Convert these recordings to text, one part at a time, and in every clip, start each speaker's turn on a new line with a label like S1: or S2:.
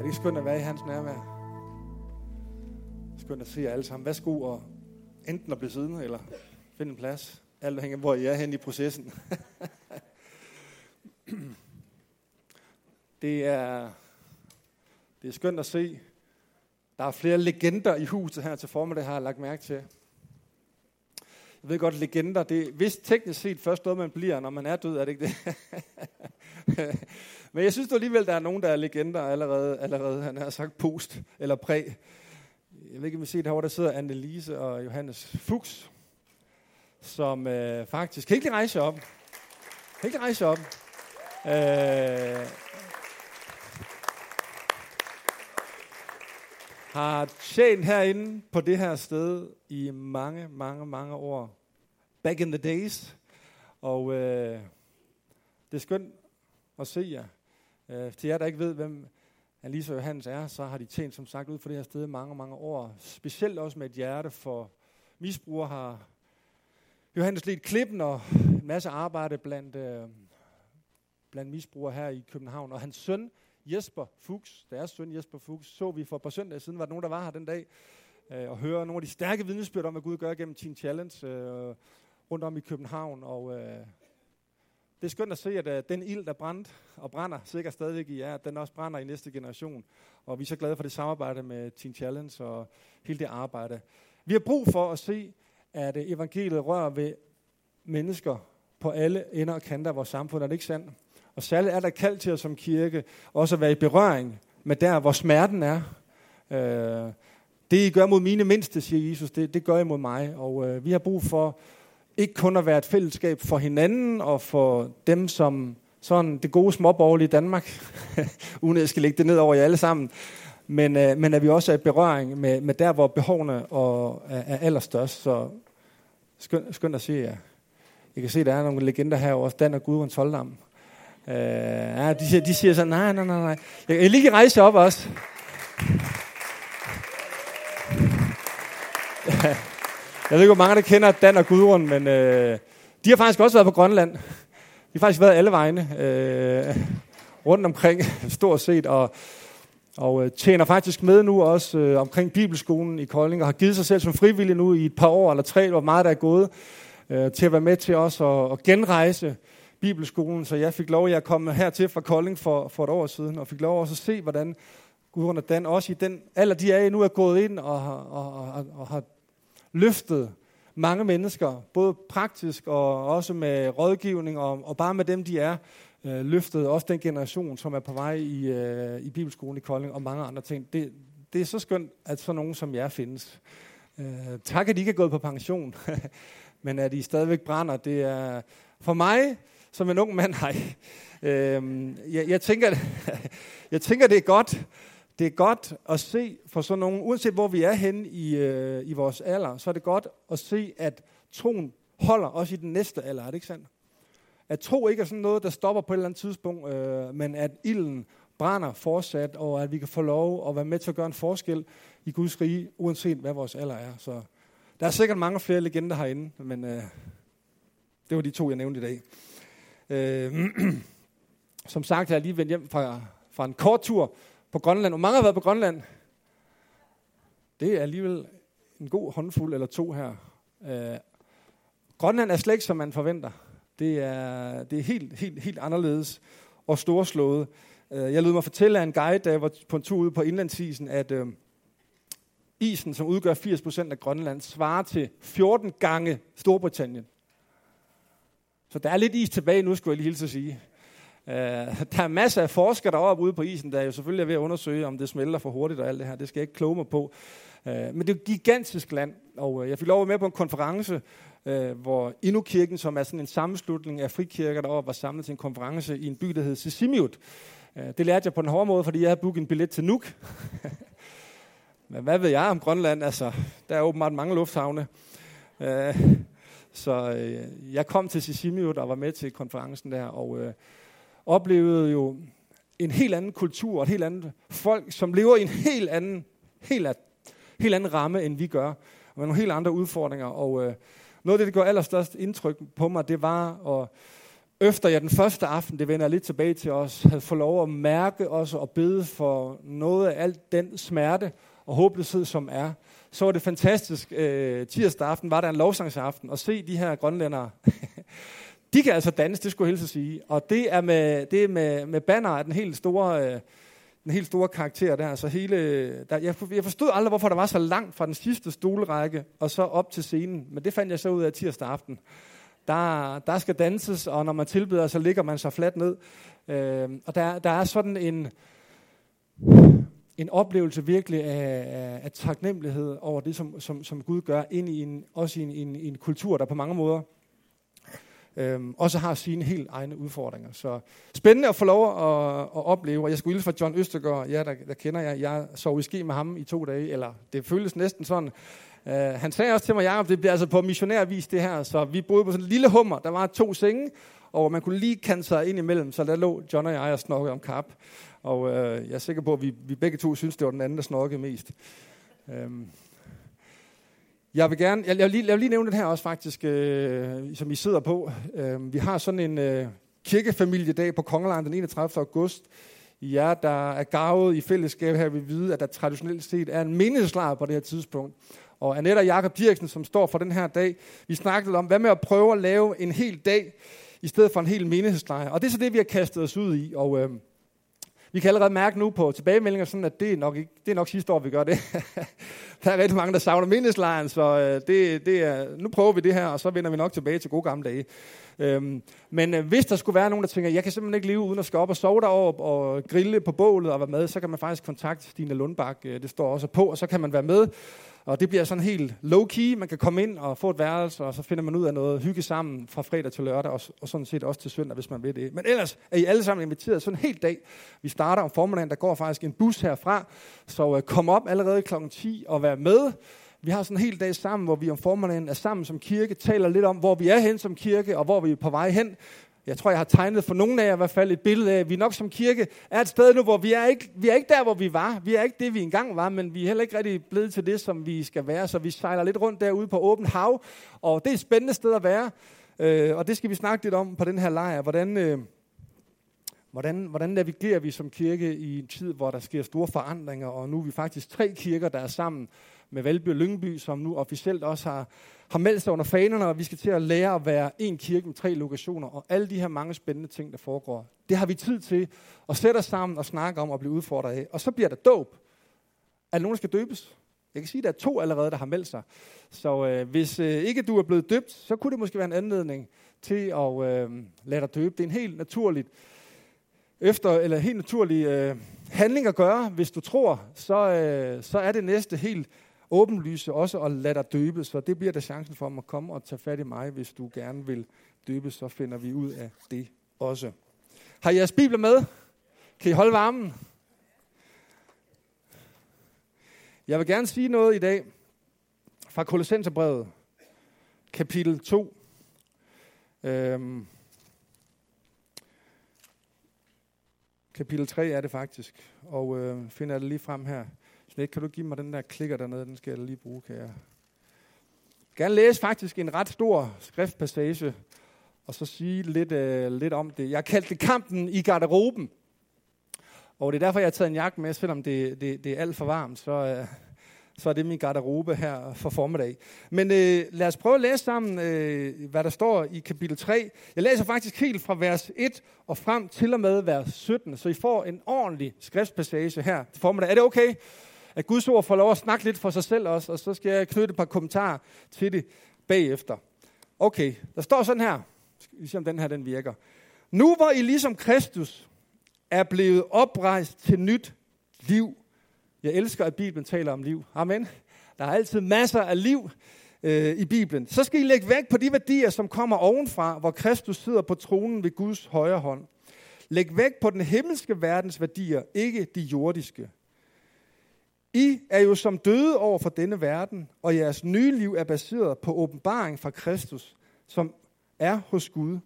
S1: det ikke skønt at være i hans nærvær? Skønt at se jer alle sammen. Værsgo og enten at blive siddende, eller finde en plads. Alt afhængig af, hvor I er hen i processen. det er, det er skønt at se. Der er flere legender i huset her til formiddag, har jeg lagt mærke til. Jeg ved godt, legender, det er vist teknisk set først noget, man bliver, når man er død, er det ikke det? Men jeg synes du alligevel, der er nogen, der er legender allerede, allerede han har sagt post eller præ. Jeg ved ikke, om I ser herovre, der sidder Annelise og Johannes Fuchs, som øh, faktisk kan ikke rejse op. Kan ikke rejse op. Øh, har tjent herinde på det her sted i mange, mange, mange år. Back in the days. Og øh, det er skønt at se jer. Øh, til jer, der ikke ved, hvem Alisa og Johannes er, så har de tjent som sagt ud for det her sted mange, mange år. Specielt også med et hjerte for misbrugere har Johannes lidt klippen og en masse arbejde blandt, øh, blandt misbrugere her i København. Og hans søn, Jesper Fuchs, deres søn Jesper Fuchs, så vi for et par søndage siden, var der nogen, der var her den dag, øh, og høre nogle af de stærke vidnesbyrd om, hvad Gud gør gennem Teen Challenge øh, rundt om i København. Og øh, det er skønt at se, at uh, den ild, der brændte og brænder sikkert stadigvæk i jer, den også brænder i næste generation. Og vi er så glade for det samarbejde med Teen Challenge og hele det arbejde. Vi har brug for at se, at uh, evangeliet rører ved mennesker på alle ender og kanter af vores samfund. Er det ikke sandt? Og særligt er der kald til os som kirke også at være i berøring med der, hvor smerten er. Uh, det I gør mod mine mindste, siger Jesus, det, det gør I mod mig. Og uh, vi har brug for ikke kun at være et fællesskab for hinanden og for dem, som sådan det gode småborgerlige Danmark, uden at jeg skal lægge det ned over jer alle sammen, men, øh, men at vi også er i berøring med, med der, hvor behovene og, er, er allerstørst. Så skønt, skønt at se jer. Jeg kan se, der er nogle legender her også. Dan og Gudrun Soldam. Øh, ja, de, siger, de siger sådan, nej, nej, nej, nej. Jeg kan lige rejse op også. Jeg ved ikke, hvor mange der kender Dan og Gudrun, men øh, de har faktisk også været på Grønland. De har faktisk været alle vegne øh, rundt omkring, stort set, og, og øh, tjener faktisk med nu også øh, omkring Bibelskolen i Kolding, og har givet sig selv som frivillig nu i et par år eller tre, hvor meget der er gået, øh, til at være med til os og, og genrejse Bibelskolen. Så jeg fik lov at kom hertil fra Kolding for, for et år siden, og fik lov også at se, hvordan Gudrun og Dan også i den alder, de er i nu, er gået ind og, og, og, og, og har løftet mange mennesker, både praktisk og også med rådgivning, og, og bare med dem, de er, øh, løftet også den generation, som er på vej i, øh, i Bibelskolen i Kolding, og mange andre ting. Det, det er så skønt, at så nogen som jer findes. Øh, tak, at I ikke er gået på pension, men at I stadigvæk brænder, det er for mig, som en ung mand, nej. Øh, jeg, jeg, tænker, jeg tænker, det er godt, det er godt at se for sådan nogen, uanset hvor vi er henne i, øh, i vores alder, så er det godt at se, at troen holder også i den næste alder, er det ikke sandt? At tro ikke er sådan noget, der stopper på et eller andet tidspunkt, øh, men at ilden brænder fortsat, og at vi kan få lov at være med til at gøre en forskel i Guds rige, uanset hvad vores alder er. Så der er sikkert mange flere legender herinde, men øh, det var de to, jeg nævnte i dag. Øh, som sagt, jeg er lige vendt hjem fra, fra en kort tur, på Grønland. Hvor mange har været på Grønland? Det er alligevel en god håndfuld eller to her. Øh, Grønland er slet ikke, som man forventer. Det er, det er helt, helt, helt anderledes og storslået. Øh, jeg lød mig fortælle af en guide, da jeg var på en tur ude på indlandsisen, at øh, isen, som udgør 80% af Grønland, svarer til 14 gange Storbritannien. Så der er lidt is tilbage nu, skulle jeg lige hilse at sige. Uh, der er masser af forskere deroppe ude på isen, der er jo selvfølgelig ved at undersøge, om det smelter for hurtigt og alt det her. Det skal jeg ikke kloge mig på. Uh, men det er et gigantisk land, og uh, jeg fik lov at være med på en konference, uh, hvor Inukirken, som er sådan en sammenslutning af frikirker deroppe, var samlet til en konference i en by, der hed Sisimiut. Uh, det lærte jeg på den hårde måde, fordi jeg havde booket en billet til Nuuk. Men hvad ved jeg om Grønland? Altså, der er åbenbart mange lufthavne. Uh, så uh, jeg kom til Sisimiut og var med til konferencen der, og uh, oplevede jo en helt anden kultur, og et helt andet folk, som lever i en helt anden, helt, helt anden ramme, end vi gør, og med nogle helt andre udfordringer. Og øh, noget af det, der gør allerstørst indtryk på mig, det var at, efter jeg den første aften, det vender lidt tilbage til os, havde fået lov at mærke os og bede for noget af alt den smerte og håbløshed, som er, så var det fantastisk. Øh, tirsdag aften var der en lovsangsaften, og se de her grønlændere. de kan altså danse, det skulle jeg helst sige. Og det er med, det er med, med banner af den helt store... Øh, den helt store karakter der. Så hele, der jeg, jeg forstod aldrig, hvorfor der var så langt fra den sidste stolrække og så op til scenen. Men det fandt jeg så ud af tirsdag aften. Der, der skal danses, og når man tilbyder, så ligger man så fladt ned. Øh, og der, der er sådan en, en oplevelse virkelig af, af, af taknemmelighed over det, som, som, som Gud gør, ind i en, også i en, en, en kultur, der på mange måder øhm, også har sine helt egne udfordringer. Så spændende at få lov at, at opleve, og jeg skulle hilse fra John Østergaard, ja, der, der kender jeg, jeg sov i ski med ham i to dage, eller det føles næsten sådan. Øh, han sagde også til mig, Jacob, det bliver altså på missionærvis det her, så vi boede på sådan en lille hummer, der var to senge, og man kunne lige kante sig ind imellem, så der lå John og jeg og snokkede om kap. Og øh, jeg er sikker på, at vi, vi begge to synes, det var den anden, der snokkede mest. Um, jeg vil gerne, jeg, jeg, vil lige, jeg vil lige nævne det her også faktisk, øh, som I sidder på. Øh, vi har sådan en øh, kirkefamiliedag på Kongeland den 31. august. I der er gavet i fællesskab her, vil vide, at der traditionelt set er en menighedslejr på det her tidspunkt. Og Annette og Jakob Dirksen, som står for den her dag, vi snakkede om, hvad med at prøve at lave en hel dag, i stedet for en hel menighedslejr. Og det er så det, vi har kastet os ud i. Og øh, vi kan allerede mærke nu på tilbagemeldinger, sådan at det er nok, ikke, det er nok sidste år, vi gør det. der er rigtig mange, der savner mindeslejren, så øh, det, det er, nu prøver vi det her, og så vender vi nok tilbage til gode gamle dage. Øhm, men øh, hvis der skulle være nogen, der tænker, jeg kan simpelthen ikke leve uden at skal op og sove deroppe og grille på bålet og være med, så kan man faktisk kontakte Stine Lundbak. Øh, det står også på, og så kan man være med. Og det bliver sådan helt low-key. Man kan komme ind og få et værelse, og så finder man ud af noget hygge sammen fra fredag til lørdag, og, og sådan set også til søndag, hvis man vil det. Men ellers er I alle sammen inviteret sådan en hel dag. Vi starter om formiddagen, der går faktisk en bus herfra, så uh, kom op allerede kl. 10 og vær med. Vi har sådan en hel dag sammen, hvor vi om formiddagen er sammen som kirke, taler lidt om, hvor vi er hen som kirke, og hvor vi er på vej hen. Jeg tror, jeg har tegnet for nogle af jer i hvert fald et billede af, at vi nok som kirke er et sted nu, hvor vi er ikke, vi er ikke der, hvor vi var. Vi er ikke det, vi engang var, men vi er heller ikke rigtig blevet til det, som vi skal være. Så vi sejler lidt rundt derude på åbent hav, og det er et spændende sted at være. Øh, og det skal vi snakke lidt om på den her lejr. Hvordan, øh, hvordan, hvordan navigerer vi som kirke i en tid, hvor der sker store forandringer, og nu er vi faktisk tre kirker, der er sammen med Valby og Lyngby, som nu officielt også har har meldt sig under fanerne, og vi skal til at lære at være en kirke med tre lokationer, og alle de her mange spændende ting, der foregår. Det har vi tid til at sætte os sammen og snakke om og blive udfordret af. Og så bliver der dåb. Er nogen, der skal døbes? Jeg kan sige, at der er to allerede, der har meldt sig. Så øh, hvis øh, ikke du er blevet døbt, så kunne det måske være en anledning til at øh, lade dig døbe. Det er en helt naturligt efter, eller helt naturlig øh, handling at gøre. Hvis du tror, så, øh, så er det næste helt åbenlyse også at lade dig døbe, så det bliver der chancen for at komme og tage fat i mig, hvis du gerne vil døbe, så finder vi ud af det også. Har I jeres bibler med? Kan I holde varmen? Jeg vil gerne sige noget i dag fra Kolossenserbrevet, kapitel 2. Øhm, kapitel 3 er det faktisk, og øh, finder jeg det lige frem her. Snæk, kan du give mig den der klikker dernede? Den skal jeg lige bruge, kan jeg. jeg gerne læse faktisk en ret stor skriftpassage, og så sige lidt, uh, lidt om det. Jeg kaldte det kampen i garderoben. Og det er derfor, jeg har taget en jakke med, selvom det, det, det er alt for varmt, så, uh, så er det min garderobe her for formiddag. Men uh, lad os prøve at læse sammen, uh, hvad der står i kapitel 3. Jeg læser faktisk helt fra vers 1 og frem til og med vers 17, så I får en ordentlig skriftpassage her til formiddag. Er det okay? At Guds ord får lov at snakke lidt for sig selv også, og så skal jeg knytte et par kommentarer til det bagefter. Okay, der står sådan her. Skal vi se, om den her den virker. Nu hvor I ligesom Kristus er blevet oprejst til nyt liv. Jeg elsker, at Bibelen taler om liv. Amen. Der er altid masser af liv øh, i Bibelen. Så skal I lægge vægt på de værdier, som kommer ovenfra, hvor Kristus sidder på tronen ved Guds højre hånd. Læg vægt på den himmelske verdens værdier, ikke de jordiske. I er jo som døde over for denne verden, og jeres nye liv er baseret på åbenbaring fra Kristus, som er hos Gud.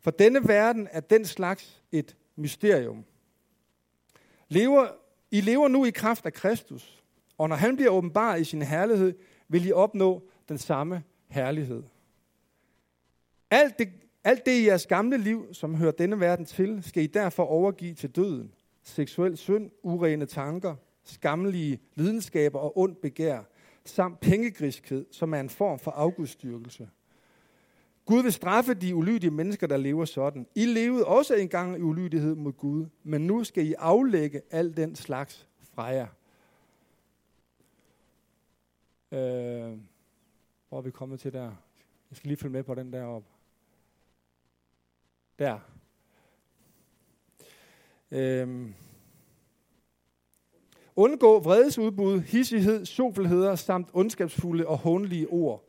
S1: For denne verden er den slags et mysterium. Lever, I lever nu i kraft af Kristus, og når han bliver åbenbaret i sin herlighed, vil I opnå den samme herlighed. Alt det, Alt det i jeres gamle liv, som hører denne verden til, skal I derfor overgive til døden. Seksuel synd, urene tanker, skammelige lidenskaber og ondt begær, samt pengegriskhed, som er en form for afgudstyrkelse. Gud vil straffe de ulydige mennesker, der lever sådan. I levede også engang i ulydighed mod Gud, men nu skal I aflægge al den slags fra jer. Øh, hvor er vi kommet til der? Jeg skal lige følge med på den derop. Der. Øh, Undgå vredesudbud, hissighed, sofelheder samt ondskabsfulde og hånlige ord.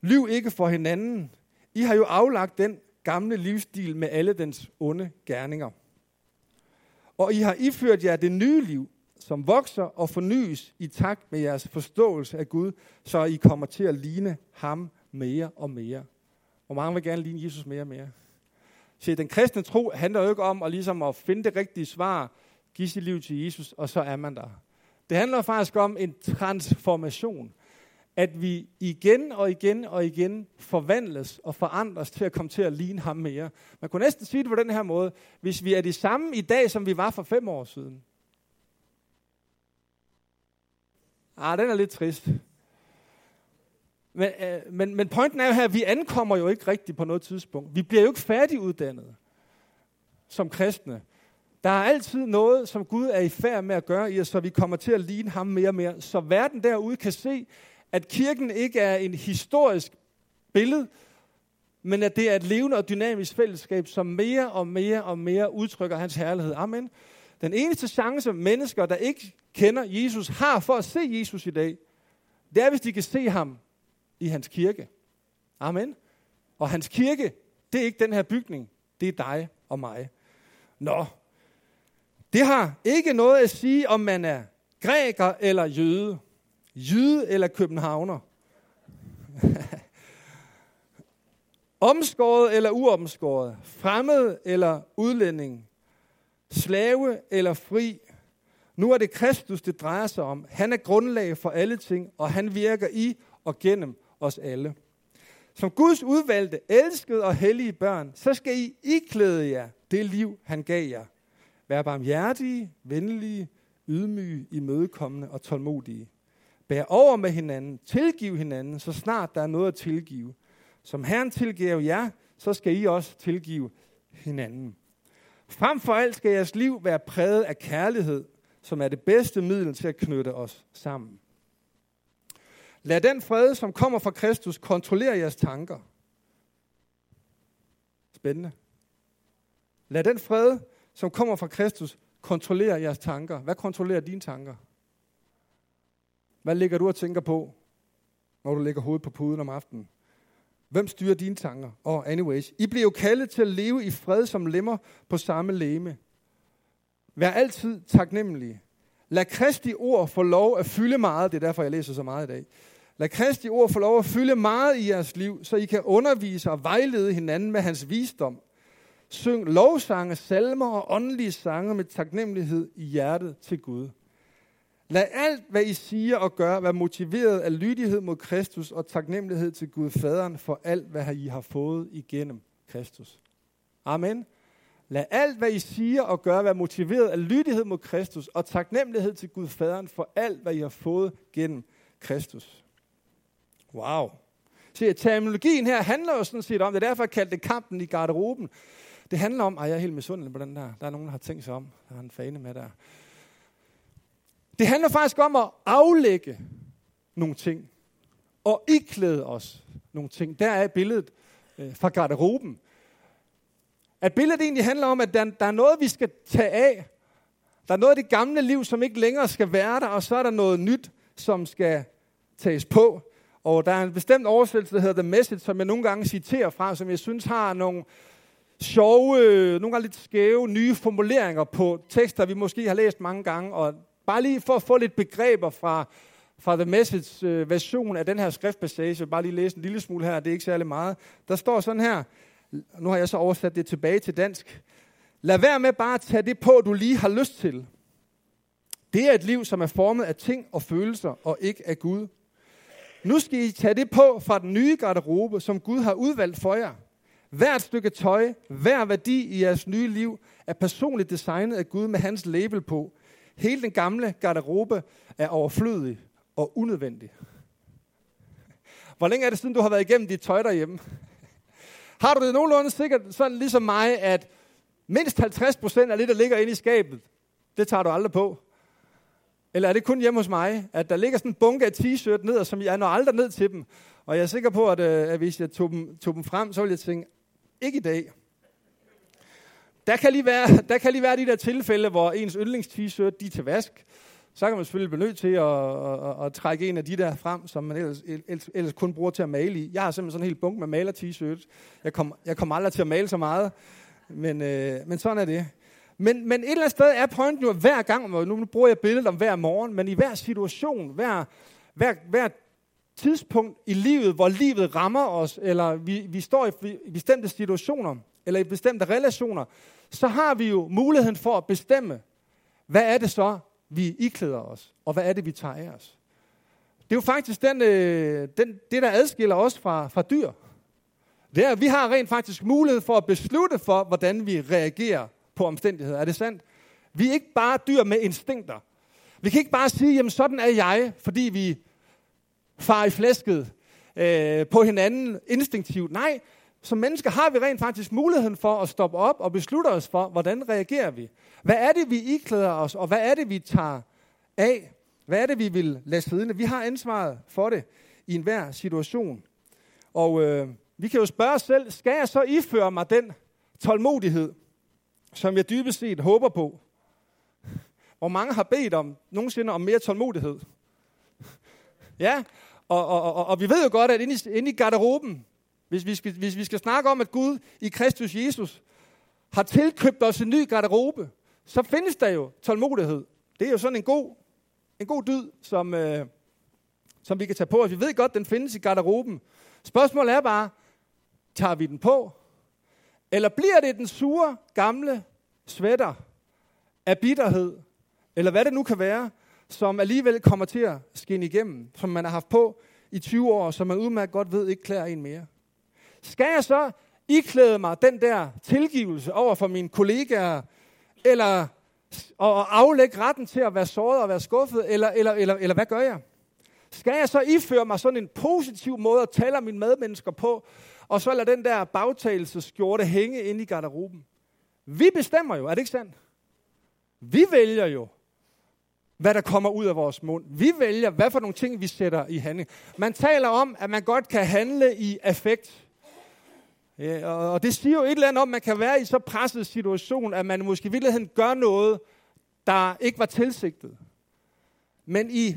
S1: Lyv ikke for hinanden. I har jo aflagt den gamle livsstil med alle dens onde gerninger. Og I har iført jer det nye liv, som vokser og fornyes i takt med jeres forståelse af Gud, så I kommer til at ligne ham mere og mere. Hvor mange vil gerne ligne Jesus mere og mere? Se, den kristne tro handler jo ikke om at, ligesom at finde det rigtige svar, give sit liv til Jesus, og så er man der. Det handler faktisk om en transformation. At vi igen og igen og igen forvandles og forandres til at komme til at ligne ham mere. Man kunne næsten sige det på den her måde. Hvis vi er de samme i dag, som vi var for fem år siden. Ah, den er lidt trist. Men, øh, men, men pointen er jo her, at vi ankommer jo ikke rigtigt på noget tidspunkt. Vi bliver jo ikke færdiguddannede som kristne. Der er altid noget, som Gud er i færd med at gøre i os, så vi kommer til at ligne ham mere og mere. Så verden derude kan se, at kirken ikke er en historisk billede, men at det er et levende og dynamisk fællesskab, som mere og mere og mere udtrykker hans herlighed. Amen. Den eneste chance, mennesker, der ikke kender Jesus, har for at se Jesus i dag, det er, hvis de kan se ham i hans kirke. Amen. Og hans kirke, det er ikke den her bygning, det er dig og mig. Nå, det har ikke noget at sige, om man er græker eller jøde, jøde eller københavner, omskåret eller uomskåret, fremmed eller udlænding, slave eller fri. Nu er det Kristus, det drejer sig om. Han er grundlag for alle ting, og han virker i og gennem os alle. Som Guds udvalgte, elskede og hellige børn, så skal I iklæde jer det liv, han gav jer. Vær barmhjertige, venlige, ydmyge, imødekommende og tålmodige. Bær over med hinanden, tilgiv hinanden, så snart der er noget at tilgive. Som Herren tilgiver jer, så skal I også tilgive hinanden. Frem for alt skal jeres liv være præget af kærlighed, som er det bedste middel til at knytte os sammen. Lad den fred, som kommer fra Kristus, kontrollere jeres tanker. Spændende. Lad den fred, som kommer fra Kristus, kontrollerer jeres tanker. Hvad kontrollerer dine tanker? Hvad ligger du og tænker på, når du lægger hovedet på puden om aftenen? Hvem styrer dine tanker? Og oh, anyways, I bliver jo kaldet til at leve i fred som lemmer på samme leme. Vær altid taknemmelige. Lad Kristi ord få lov at fylde meget. Det er derfor, jeg læser så meget i dag. Lad Kristi ord få lov at fylde meget i jeres liv, så I kan undervise og vejlede hinanden med hans visdom. Syng lovsange, salmer og åndelige sange med taknemmelighed i hjertet til Gud. Lad alt, hvad I siger og gør, være motiveret af lydighed mod Kristus og taknemmelighed til Gud Faderen for alt, hvad I har fået igennem Kristus. Amen. Lad alt, hvad I siger og gør, være motiveret af lydighed mod Kristus og taknemmelighed til Gud Faderen for alt, hvad I har fået gennem Kristus. Wow. Se, terminologien her handler jo sådan set om, det er derfor, jeg kaldte det kampen i garderoben. Det handler om, at jeg er helt misundelig på den der. Der er nogen, der har tænkt sig om. Der har en fane med der. Det handler faktisk om at aflægge nogle ting. Og iklæde os nogle ting. Der er billedet øh, fra garderoben. At billedet egentlig handler om, at der, der er noget, vi skal tage af. Der er noget af det gamle liv, som ikke længere skal være der, og så er der noget nyt, som skal tages på. Og der er en bestemt oversættelse, der hedder The Message, som jeg nogle gange citerer fra, som jeg synes har nogle sjove, øh, nogle gange lidt skæve, nye formuleringer på tekster, vi måske har læst mange gange. Og bare lige for at få lidt begreber fra, fra The Message øh, version af den her skriftpassage, bare lige læse en lille smule her, det er ikke særlig meget. Der står sådan her, nu har jeg så oversat det tilbage til dansk. Lad være med bare at tage det på, du lige har lyst til. Det er et liv, som er formet af ting og følelser, og ikke af Gud. Nu skal I tage det på fra den nye garderobe, som Gud har udvalgt for jer. Hvert stykke tøj, hver værdi i jeres nye liv, er personligt designet af Gud med hans label på. Hele den gamle garderobe er overflødig og unødvendig. Hvor længe er det siden, du har været igennem dit tøj derhjemme? Har du det nogenlunde sikkert sådan ligesom mig, at mindst 50 procent af det, der ligger inde i skabet, det tager du aldrig på? Eller er det kun hjemme hos mig, at der ligger sådan en bunke af t-shirt ned, som jeg når aldrig ned til dem. Og jeg er sikker på, at, øh, at hvis jeg tog dem, tog dem frem, så ville jeg tænke, ikke i dag. Der kan, lige være, der kan lige være de der tilfælde, hvor ens yndlings-t-shirt, de er til vask. Så kan man selvfølgelig blive nødt til at, at, at, at trække en af de der frem, som man ellers, ellers, ellers kun bruger til at male i. Jeg har simpelthen sådan en hel bunke med maler-t-shirts. Jeg kommer jeg kom aldrig til at male så meget, men, øh, men sådan er det. Men, men et eller andet sted er pointen jo, at hver gang, og nu bruger jeg billedet om hver morgen, men i hver situation, hver, hver, hver tidspunkt i livet, hvor livet rammer os, eller vi, vi står i, i bestemte situationer, eller i bestemte relationer, så har vi jo muligheden for at bestemme, hvad er det så, vi iklæder os, og hvad er det, vi tager af os. Det er jo faktisk den, øh, den, det, der adskiller os fra, fra dyr. Det er, at vi har rent faktisk mulighed for at beslutte for, hvordan vi reagerer på omstændigheder. Er det sandt? Vi er ikke bare dyr med instinkter. Vi kan ikke bare sige, jamen sådan er jeg, fordi vi far i flæsket øh, på hinanden instinktivt. Nej, som mennesker har vi rent faktisk muligheden for at stoppe op og beslutte os for, hvordan reagerer vi. Hvad er det, vi iklæder os, og hvad er det, vi tager af? Hvad er det, vi vil lade siddende? Vi har ansvaret for det i enhver situation. Og øh, vi kan jo spørge os selv, skal jeg så iføre mig den tålmodighed, som jeg dybest set håber på? Hvor mange har bedt om nogensinde om mere tålmodighed? Ja, og, og, og, og vi ved jo godt, at inde i, inde i garderoben, hvis vi, skal, hvis vi skal snakke om, at Gud i Kristus Jesus har tilkøbt os en ny garderobe, så findes der jo tålmodighed. Det er jo sådan en god, en god dyd, som, øh, som vi kan tage på os. Vi ved godt, den findes i garderoben. Spørgsmålet er bare, tager vi den på? Eller bliver det den sure, gamle sweater af bitterhed, eller hvad det nu kan være, som alligevel kommer til at skinne igennem, som man har haft på i 20 år, som man udmærket godt ved ikke klæder en mere. Skal jeg så iklæde mig den der tilgivelse over for mine kollegaer, eller og aflægge retten til at være såret og være skuffet, eller, eller, eller, eller hvad gør jeg? Skal jeg så iføre mig sådan en positiv måde at tale om mine medmennesker på, og så lade den der bagtagelseskjorte hænge ind i garderoben? Vi bestemmer jo, er det ikke sandt? Vi vælger jo, hvad der kommer ud af vores mund. Vi vælger, hvad for nogle ting vi sætter i handling. Man taler om, at man godt kan handle i affekt. Ja, og det siger jo et eller andet om, at man kan være i så presset situation, at man måske i virkeligheden gør noget, der ikke var tilsigtet. Men i 99%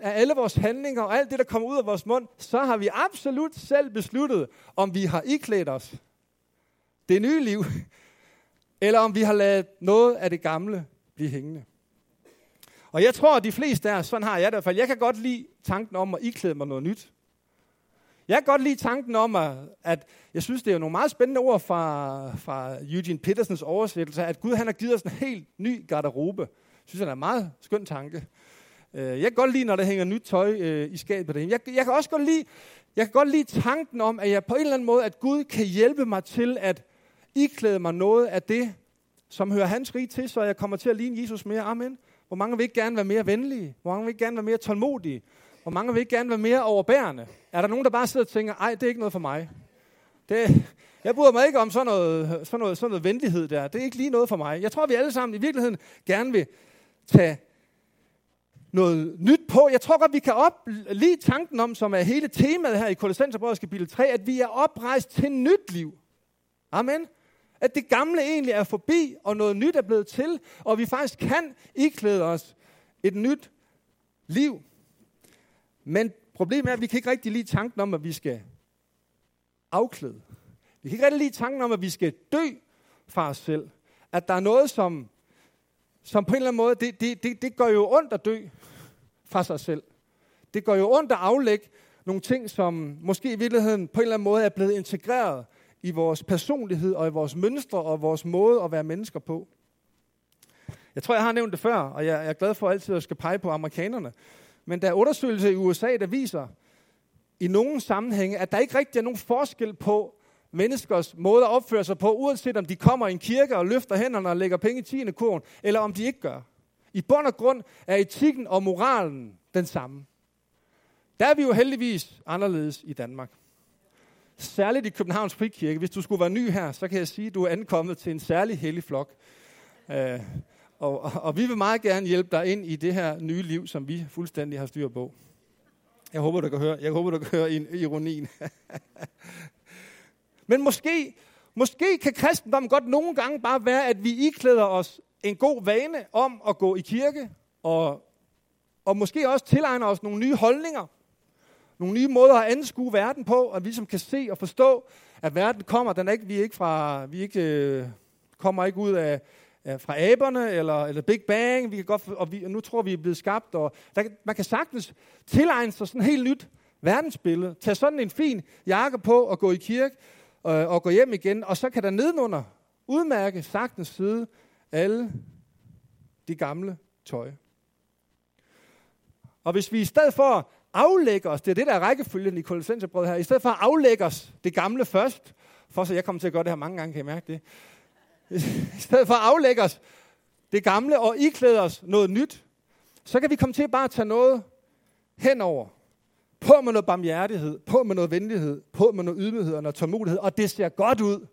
S1: af alle vores handlinger og alt det, der kommer ud af vores mund, så har vi absolut selv besluttet, om vi har iklædt os det nye liv, eller om vi har lavet noget af det gamle blive hængende. Og jeg tror, at de fleste af os, sådan har jeg det i hvert fald, jeg kan godt lide tanken om at iklæde mig noget nyt. Jeg kan godt lide tanken om, at, at jeg synes, det er nogle meget spændende ord fra, fra Eugene Petersens oversættelse, at Gud han har givet os en helt ny garderobe. Jeg synes, det er en meget skøn tanke. Øh, jeg kan godt lide, når der hænger nyt tøj øh, i skabet derhjemme. Jeg, jeg kan også godt lide, jeg kan godt lide tanken om, at jeg på en eller anden måde, at Gud kan hjælpe mig til at iklæde mig noget af det, som hører hans rig til, så jeg kommer til at ligne Jesus mere. Amen. Hvor mange vil ikke gerne være mere venlige? Hvor mange vil ikke gerne være mere tålmodige? Hvor mange vil ikke gerne være mere overbærende? Er der nogen, der bare sidder og tænker, ej, det er ikke noget for mig? Det, jeg bryder mig ikke om sådan noget, sådan, noget, sådan noget venlighed der. Det er ikke lige noget for mig. Jeg tror, vi alle sammen i virkeligheden gerne vil tage noget nyt på. Jeg tror godt, vi kan op lige tanken om, som er hele temaet her i Kolossenserbrødets kapitel 3, at vi er oprejst til nyt liv. Amen. At det gamle egentlig er forbi, og noget nyt er blevet til, og vi faktisk kan iklæde os et nyt liv. Men problemet er, at vi kan ikke rigtig lide tanken om, at vi skal afklæde. Vi kan ikke rigtig lide tanken om, at vi skal dø fra os selv. At der er noget, som, som på en eller anden måde, det, det, det, det gør jo ondt at dø fra sig selv. Det gør jo ondt at aflægge nogle ting, som måske i virkeligheden på en eller anden måde er blevet integreret i vores personlighed og i vores mønstre og vores måde at være mennesker på. Jeg tror, jeg har nævnt det før, og jeg er glad for altid at skal pege på amerikanerne. Men der er undersøgelser i USA, der viser i nogle sammenhænge, at der ikke rigtig er nogen forskel på, menneskers måde at opføre sig på, uanset om de kommer i en kirke og løfter hænderne og lægger penge i tiende kurven, eller om de ikke gør. I bund og grund er etikken og moralen den samme. Der er vi jo heldigvis anderledes i Danmark. Særligt i Københavns Frikirke. Hvis du skulle være ny her, så kan jeg sige, at du er ankommet til en særlig hellig flok. Øh, og, og, og vi vil meget gerne hjælpe dig ind i det her nye liv, som vi fuldstændig har styr på. Jeg håber, du kan høre, jeg håber, du kan høre ironien. Men måske, måske kan kristendom godt nogle gange bare være, at vi iklæder os en god vane om at gå i kirke, og, og måske også tilegner os nogle nye holdninger, nogle nye måder at anskue verden på, og vi som kan se og forstå, at verden kommer, den er ikke, vi er ikke fra, vi ikke, øh, kommer ikke ud af, af, fra aberne, eller, eller Big Bang, vi kan godt, og, vi, og nu tror vi er blevet skabt, og der, man kan sagtens tilegne sig sådan helt nyt verdensbillede, tage sådan en fin jakke på og gå i kirke, øh, og gå hjem igen, og så kan der nedenunder udmærke sagtens sidde alle de gamle tøj. Og hvis vi i stedet for aflægge os, det er det, der er rækkefølgen i Kolossenserbrød her, i stedet for at aflægge os det gamle først, for så jeg kommer til at gøre det her mange gange, kan I mærke det, i stedet for at aflægge os det gamle og iklæde os noget nyt, så kan vi komme til bare at tage noget henover. På med noget barmhjertighed, på med noget venlighed, på med noget ydmyghed og noget tålmodighed, og det ser godt ud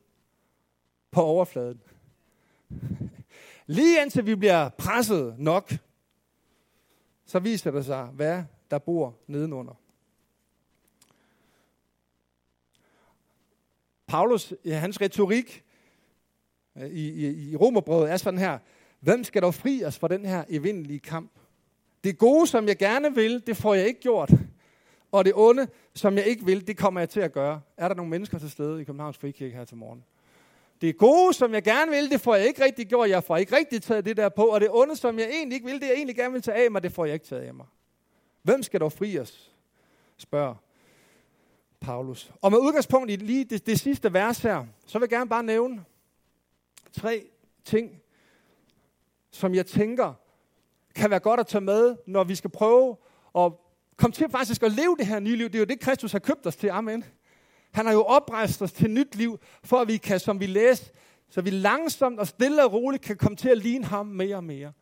S1: på overfladen. Lige indtil vi bliver presset nok, så viser det sig, hvad der bor nedenunder. Paulus, ja, hans retorik øh, i, i, i Romerbrevet er sådan her. Hvem skal dog fri os fra den her evindelige kamp? Det gode, som jeg gerne vil, det får jeg ikke gjort. Og det onde, som jeg ikke vil, det kommer jeg til at gøre. Er der nogle mennesker til stede i Københavns Frikirke her til morgen? Det gode, som jeg gerne vil, det får jeg ikke rigtig gjort. Jeg får ikke rigtig taget det der på. Og det onde, som jeg egentlig ikke vil, det jeg egentlig gerne vil tage af mig, det får jeg ikke taget af mig. Hvem skal dog fri os? spørger Paulus. Og med udgangspunkt i lige det, det sidste vers her, så vil jeg gerne bare nævne tre ting, som jeg tænker kan være godt at tage med, når vi skal prøve at komme til faktisk at leve det her nye liv. Det er jo det, Kristus har købt os til. Amen. Han har jo oprejst os til nyt liv, for at vi kan, som vi læste, så vi langsomt og stille og roligt kan komme til at ligne ham mere og mere.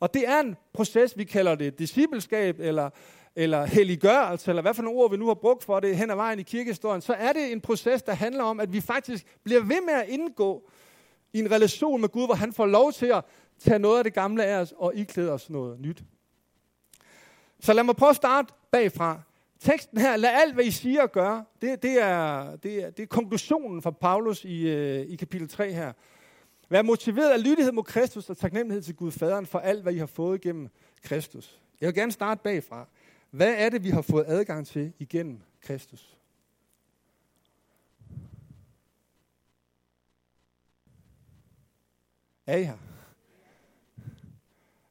S1: Og det er en proces, vi kalder det discipleskab, eller, eller helliggørelse, eller hvad for nogle ord vi nu har brugt for det hen ad vejen i kirkehistorien, så er det en proces, der handler om, at vi faktisk bliver ved med at indgå i en relation med Gud, hvor han får lov til at tage noget af det gamle af os og iklæde os noget nyt. Så lad mig prøve at starte bagfra. Teksten her, lad alt, hvad I siger og gør, det, det, er, det, er, det er konklusionen fra Paulus i, øh, i kapitel 3 her. Vær motiveret af lydighed mod Kristus og taknemmelighed til Gud Faderen for alt, hvad I har fået igennem Kristus. Jeg vil gerne starte bagfra. Hvad er det, vi har fået adgang til igennem Kristus? Er I her?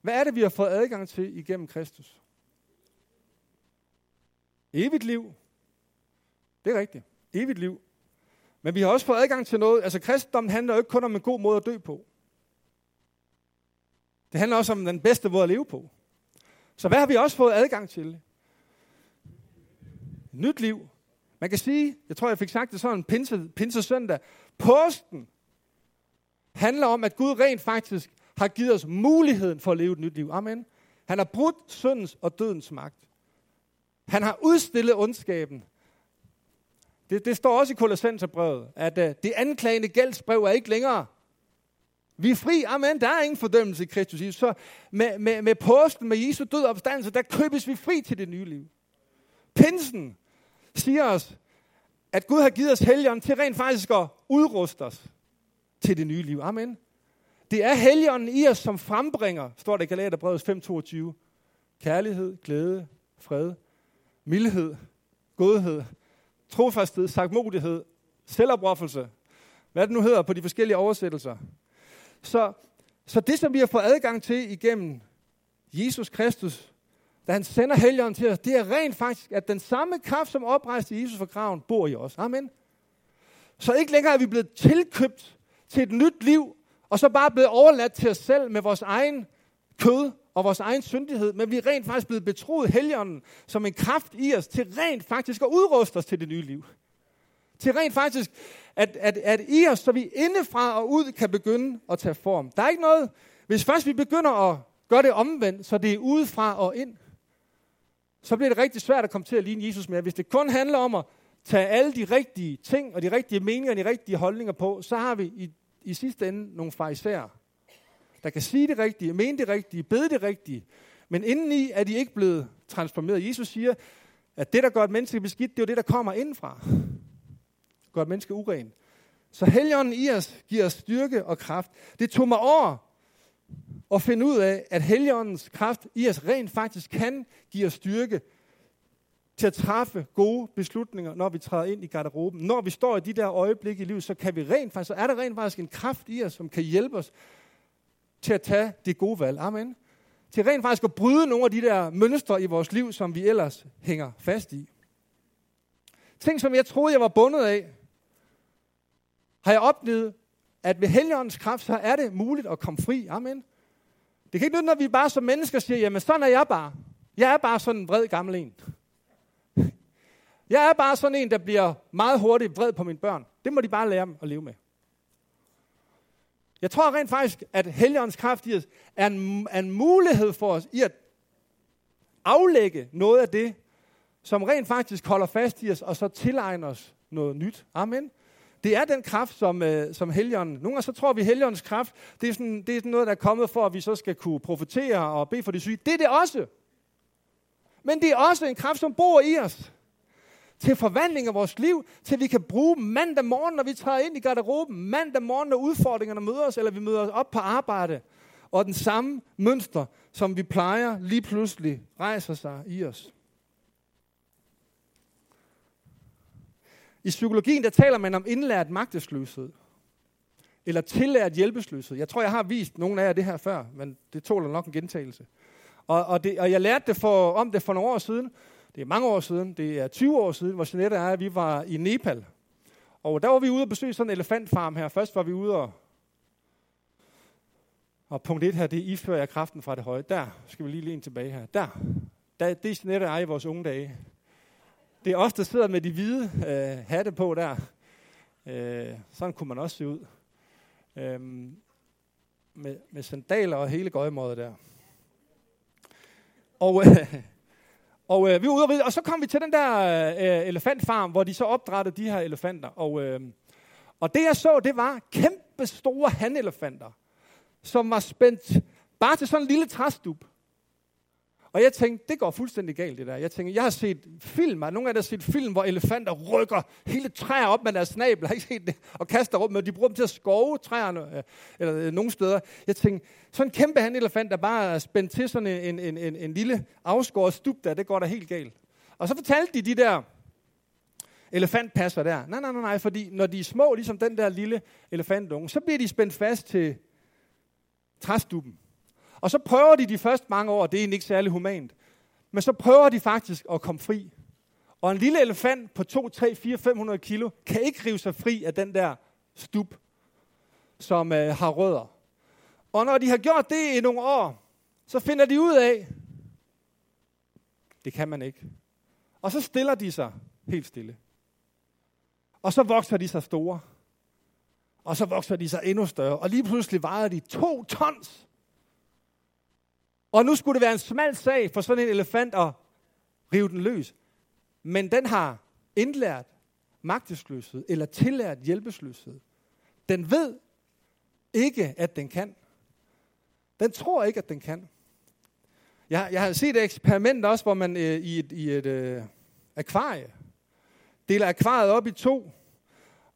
S1: Hvad er det, vi har fået adgang til igennem Kristus? Evigt liv. Det er rigtigt. Evigt liv. Men vi har også fået adgang til noget. Altså kristendommen handler jo ikke kun om en god måde at dø på. Det handler også om den bedste måde at leve på. Så hvad har vi også fået adgang til? Nyt liv. Man kan sige, jeg tror jeg fik sagt det sådan, pinse, pinse søndag. Påsken handler om, at Gud rent faktisk har givet os muligheden for at leve et nyt liv. Amen. Han har brudt syndens og dødens magt. Han har udstillet ondskaben. Det, det står også i Kolossenserbrevet, at uh, det anklagende gældsbrev er ikke længere. Vi er fri. Amen. Der er ingen fordømmelse i Kristus Jesus. Så med, med, med påsken, med Jesu død og opstandelse, der købes vi fri til det nye liv. Pinsen siger os, at Gud har givet os helgen til rent faktisk at udruste os til det nye liv. Amen. Det er helgen i os, som frembringer, står det i Galaterbrevet 5.22, kærlighed, glæde, fred, mildhed, godhed, trofasthed, takmodighed, selvoproffelse, hvad det nu hedder på de forskellige oversættelser. Så, så det, som vi har fået adgang til igennem Jesus Kristus, da han sender helgen til os, det er rent faktisk, at den samme kraft, som oprejste Jesus fra graven, bor i os. Amen. Så ikke længere er vi blevet tilkøbt til et nyt liv, og så bare blevet overladt til os selv med vores egen kød og vores egen syndighed, men vi er rent faktisk blevet betroet helgenen som en kraft i os til rent faktisk at udruste os til det nye liv. Til rent faktisk, at, at, at i os, så vi indefra og ud kan begynde at tage form. Der er ikke noget, hvis først vi begynder at gøre det omvendt, så det er udefra og ind, så bliver det rigtig svært at komme til at ligne Jesus mere. Hvis det kun handler om at tage alle de rigtige ting og de rigtige meninger og de rigtige holdninger på, så har vi i, i sidste ende nogle farisæer, der kan sige det rigtige, mene det rigtige, bede det rigtige, men indeni er de ikke blevet transformeret. Jesus siger, at det, der gør et menneske beskidt, det er jo det, der kommer indfra. Gør et menneske uren. Så helligånden i os giver os styrke og kraft. Det tog mig år at finde ud af, at helligåndens kraft i os rent faktisk kan give os styrke til at træffe gode beslutninger, når vi træder ind i garderoben. Når vi står i de der øjeblikke i livet, så kan vi rent faktisk, så er der rent faktisk en kraft i os, som kan hjælpe os til at tage det gode valg. Amen. Til rent faktisk at bryde nogle af de der mønstre i vores liv, som vi ellers hænger fast i. Ting, som jeg troede, jeg var bundet af, har jeg oplevet, at ved Helligåndens kraft, så er det muligt at komme fri. Amen. Det kan ikke nytte, når vi bare som mennesker siger, jamen sådan er jeg bare. Jeg er bare sådan en vred gammel en. Jeg er bare sådan en, der bliver meget hurtigt vred på mine børn. Det må de bare lære dem at leve med. Jeg tror rent faktisk, at Helligåndens kraft i os er en, er en mulighed for os i at aflægge noget af det, som rent faktisk holder fast i os, og så tilegne os noget nyt. Amen. Det er den kraft, som, øh, som Helligånden... Nogle gange så tror vi, at Helligåndens kraft, det er, sådan, det er sådan noget, der er kommet for, at vi så skal kunne profetere og bede for de syge. Det er det også. Men det er også en kraft, som bor i os til forvandling af vores liv, til vi kan bruge mandag morgen, når vi træder ind i garderoben, mandag morgen, når udfordringerne møder os, eller vi møder os op på arbejde, og den samme mønster, som vi plejer, lige pludselig rejser sig i os. I psykologien, der taler man om indlært magtesløshed. Eller tillært hjælpesløshed. Jeg tror, jeg har vist nogle af jer det her før, men det tåler nok en gentagelse. Og, og, det, og jeg lærte det for, om det for nogle år siden, det er mange år siden, det er 20 år siden, hvor Jeanette er, at vi var i Nepal. Og der var vi ude og besøge sådan en elefantfarm her. Først var vi ude og... Og punkt 1 her, det er ifører jeg kraften fra det høje. Der skal vi lige lige tilbage her. Der. der det er Jeanette er i vores unge dage. Det er os, der sidder med de hvide øh, hatte på der. Øh, sådan kunne man også se ud. Øh, med, med sandaler og hele gøjemådet der. Og, øh, og øh, vi var ude og, og så kom vi til den der øh, elefantfarm, hvor de så opdrættede de her elefanter. Og, øh, og det jeg så, det var kæmpe store hanelefanter, som var spændt bare til sådan en lille træstup. Og jeg tænkte, det går fuldstændig galt det der. Jeg tænkte, jeg har set film, og nogle af jer har set film, hvor elefanter rykker hele træer op med deres snabel, har ikke set det, og kaster rundt med, de bruger dem til at skove træerne, øh, eller øh, nogle steder. Jeg tænkte, sådan en kæmpe hanelefant, der bare er spændt til sådan en, en, en, en lille afskåret stup der, det går da helt galt. Og så fortalte de de der elefantpasser der, nej, nej, nej, nej, fordi når de er små, ligesom den der lille elefantunge, så bliver de spændt fast til træstuppen. Og så prøver de de første mange år, det er egentlig ikke særlig humant, men så prøver de faktisk at komme fri. Og en lille elefant på 2, 3, 4, 500 kilo kan ikke rive sig fri af den der stup, som øh, har rødder. Og når de har gjort det i nogle år, så finder de ud af, det kan man ikke. Og så stiller de sig helt stille. Og så vokser de sig store. Og så vokser de sig endnu større. Og lige pludselig vejer de to tons. Og nu skulle det være en smal sag for sådan en elefant at rive den løs. Men den har indlært magtesløshed eller tillært hjælpesløshed. Den ved ikke, at den kan. Den tror ikke, at den kan. Jeg, jeg har set et eksperiment også, hvor man øh, i et, i et øh, akvarie deler akvariet op i to.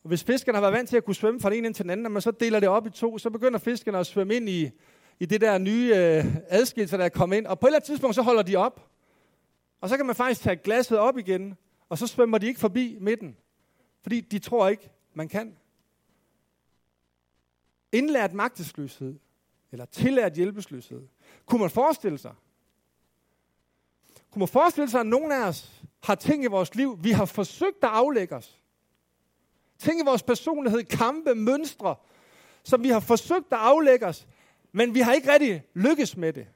S1: Og hvis fiskerne har været vant til at kunne svømme fra den ene ind til den anden, og man så deler det op i to, så begynder fiskerne at svømme ind i i det der nye øh, adskillelse, der er kommet ind. Og på et eller andet tidspunkt, så holder de op. Og så kan man faktisk tage glasset op igen, og så svømmer de ikke forbi midten. Fordi de tror ikke, man kan. Indlært magtesløshed, eller tillært hjælpesløshed. Kunne man forestille sig? Kunne man forestille sig, at nogen af os har ting i vores liv, vi har forsøgt at aflægge os? Ting i vores personlighed, kampe, mønstre, som vi har forsøgt at aflægge os, men vi har ikke rigtig lykkes med det.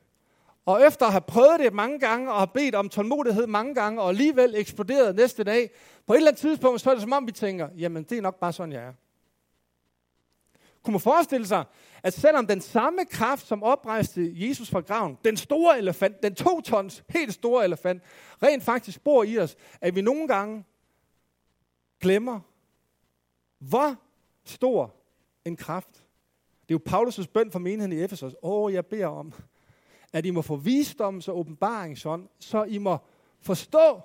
S1: og efter at have prøvet det mange gange, og har bedt om tålmodighed mange gange, og alligevel eksploderet næste dag, på et eller andet tidspunkt, så er det som om, vi tænker, jamen det er nok bare sådan, jeg er. Kunne man forestille sig, at selvom den samme kraft, som oprejste Jesus fra graven, den store elefant, den to tons helt store elefant, rent faktisk bor i os, at vi nogle gange glemmer, hvor stor en kraft. Det er jo Paulus' bøn for menigheden i Efesos. Åh, jeg beder om, at I må få visdoms- og åbenbaringsånd, så I må forstå,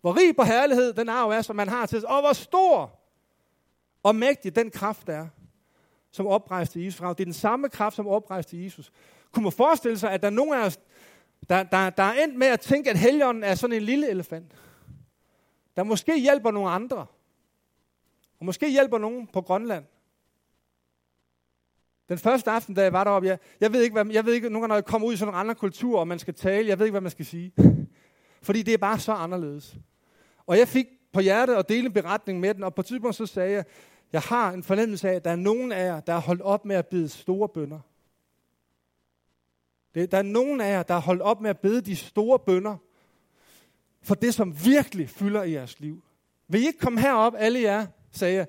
S1: hvor rig på herlighed den arv er, som man har til og hvor stor og mægtig den kraft er, som oprejste Jesus fra. Det er den samme kraft, som oprejste Jesus. Kunne man forestille sig, at der er nogen af os, der, der, der er endt med at tænke, at helgen er sådan en lille elefant, der måske hjælper nogle andre, og måske hjælper nogen på Grønland. Den første aften, da jeg var deroppe, jeg, jeg ved ikke, hvad, jeg ved ikke, nogle gange, når jeg kommer ud i sådan en anden kultur, og man skal tale, jeg ved ikke, hvad man skal sige. Fordi det er bare så anderledes. Og jeg fik på hjertet at dele en beretning med den, og på et tidspunkt så sagde jeg, jeg har en fornemmelse af, at der er nogen af jer, der har holdt op med at bede store bønder. Det, der er nogen af jer, der har holdt op med at bede de store bønder for det, som virkelig fylder i jeres liv. Vil I ikke komme herop, alle jer, sagde jeg,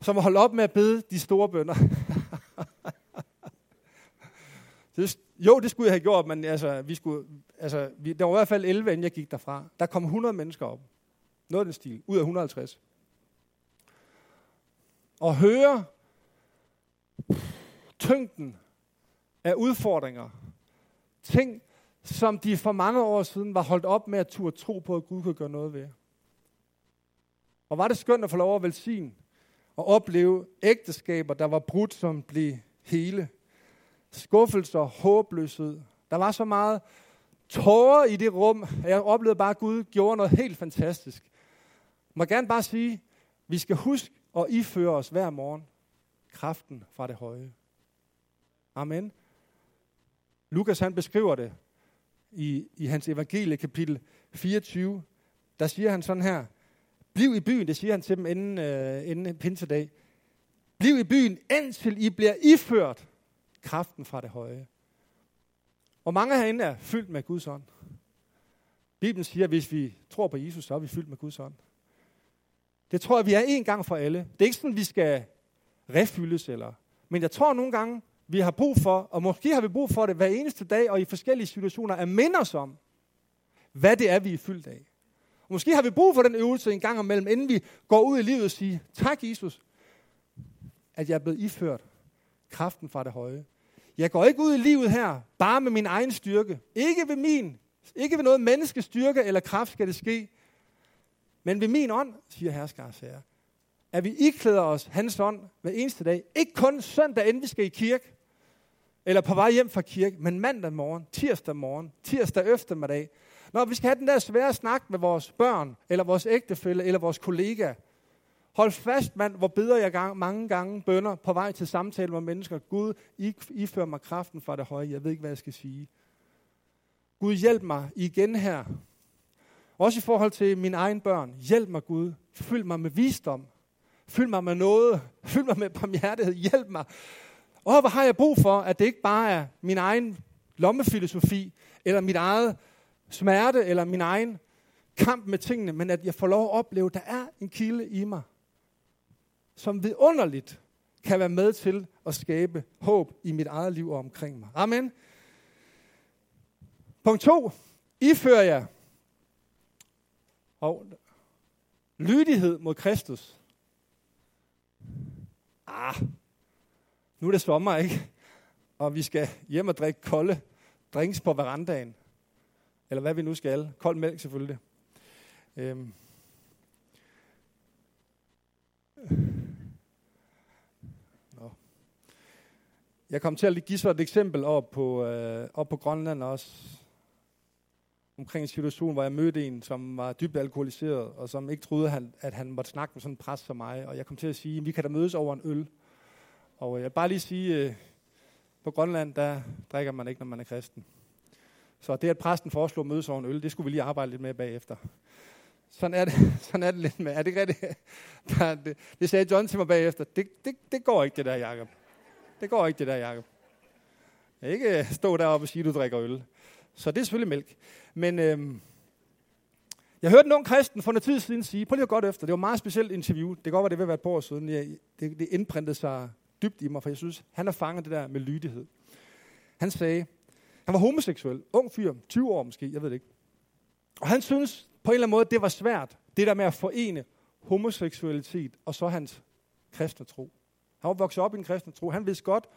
S1: som har holdt op med at bede de store bønder? det, jo, det skulle jeg have gjort, men altså, vi skulle, altså, vi, der var i hvert fald 11, inden jeg gik derfra. Der kom 100 mennesker op. Noget af den stil. Ud af 150 og høre tyngden af udfordringer. Ting, som de for mange år siden var holdt op med at turde tro på, at Gud kunne gøre noget ved. Og var det skønt at få lov at velsigne og opleve ægteskaber, der var brudt, som blev hele. Skuffelser, håbløshed. Der var så meget tårer i det rum, at jeg oplevede bare, at Gud gjorde noget helt fantastisk. Jeg må gerne bare sige, vi skal huske og iføre os hver morgen kraften fra det høje. Amen. Lukas han beskriver det i, i hans evangelie kapitel 24. Der siger han sådan her, bliv i byen, det siger han til dem inden, øh, inden pinsedag. Bliv i byen, indtil I bliver iført kraften fra det høje. Og mange herinde er fyldt med Guds ånd. Bibelen siger, at hvis vi tror på Jesus, så er vi fyldt med Guds ånd. Det tror jeg, vi er en gang for alle. Det er ikke sådan, vi skal refyldes. Eller. Men jeg tror nogle gange, vi har brug for, og måske har vi brug for det hver eneste dag, og i forskellige situationer, at minde os om, hvad det er, vi er fyldt af. Og måske har vi brug for den øvelse en gang imellem, inden vi går ud i livet og siger, tak Jesus, at jeg er blevet iført kraften fra det høje. Jeg går ikke ud i livet her, bare med min egen styrke. Ikke ved min, ikke ved noget menneskestyrke eller kraft skal det ske, men ved min ånd, siger herskars herre, at vi iklæder os hans ånd hver eneste dag. Ikke kun søndag, inden vi skal i kirke, eller på vej hjem fra kirke, men mandag morgen, tirsdag morgen, tirsdag eftermiddag. Når vi skal have den der svære snak med vores børn, eller vores ægtefælle, eller vores kollega. Hold fast, mand, hvor beder jeg gang, mange gange bønder på vej til samtale med mennesker. Gud, I, I fører mig kraften fra det høje. Jeg ved ikke, hvad jeg skal sige. Gud, hjælp mig igen her også i forhold til mine egne børn. Hjælp mig Gud. Fyld mig med visdom. Fyld mig med noget. Fyld mig med barmhjertighed. Hjælp mig. Og hvad har jeg brug for, at det ikke bare er min egen lommefilosofi, eller mit eget smerte, eller min egen kamp med tingene, men at jeg får lov at opleve, at der er en kilde i mig, som vidunderligt kan være med til at skabe håb i mit eget liv og omkring mig. Amen. Punkt 2. Ifører jeg og lydighed mod Kristus. Ah, nu er det sommer, ikke? Og vi skal hjem og drikke kolde drinks på verandaen. Eller hvad vi nu skal. Kold mælk selvfølgelig. Øhm. Jeg kom til at give så et eksempel op på, øh, op på Grønland også omkring en situation, hvor jeg mødte en, som var dybt alkoholiseret, og som ikke troede, at han måtte snakke med sådan en præst som mig. Og jeg kom til at sige, at vi kan da mødes over en øl. Og øh, jeg vil bare lige sige, øh, på Grønland, der drikker man ikke, når man er kristen. Så det, at præsten foreslår at mødes over en øl, det skulle vi lige arbejde lidt med bagefter. Sådan er det, sådan er det lidt med. Er det ikke rigtigt? Det, det sagde John til mig bagefter. Det, det, det går ikke, det der, Jacob. Det går ikke, det der, Jacob. Ikke stå deroppe og sige, at du drikker øl. Så det er selvfølgelig mælk. Men øhm, jeg hørte en ung kristen for noget tid siden sige, prøv lige at godt efter, det var et meget specielt interview, det kan godt være, det vil være et par år siden, jeg, det, det indprintede sig dybt i mig, for jeg synes, han har fanget det der med lydighed. Han sagde, han var homoseksuel, ung fyr, 20 år måske, jeg ved det ikke. Og han synes på en eller anden måde, det var svært, det der med at forene homoseksualitet og så hans kristne tro. Han var vokset op i en kristen tro. Han vidste godt,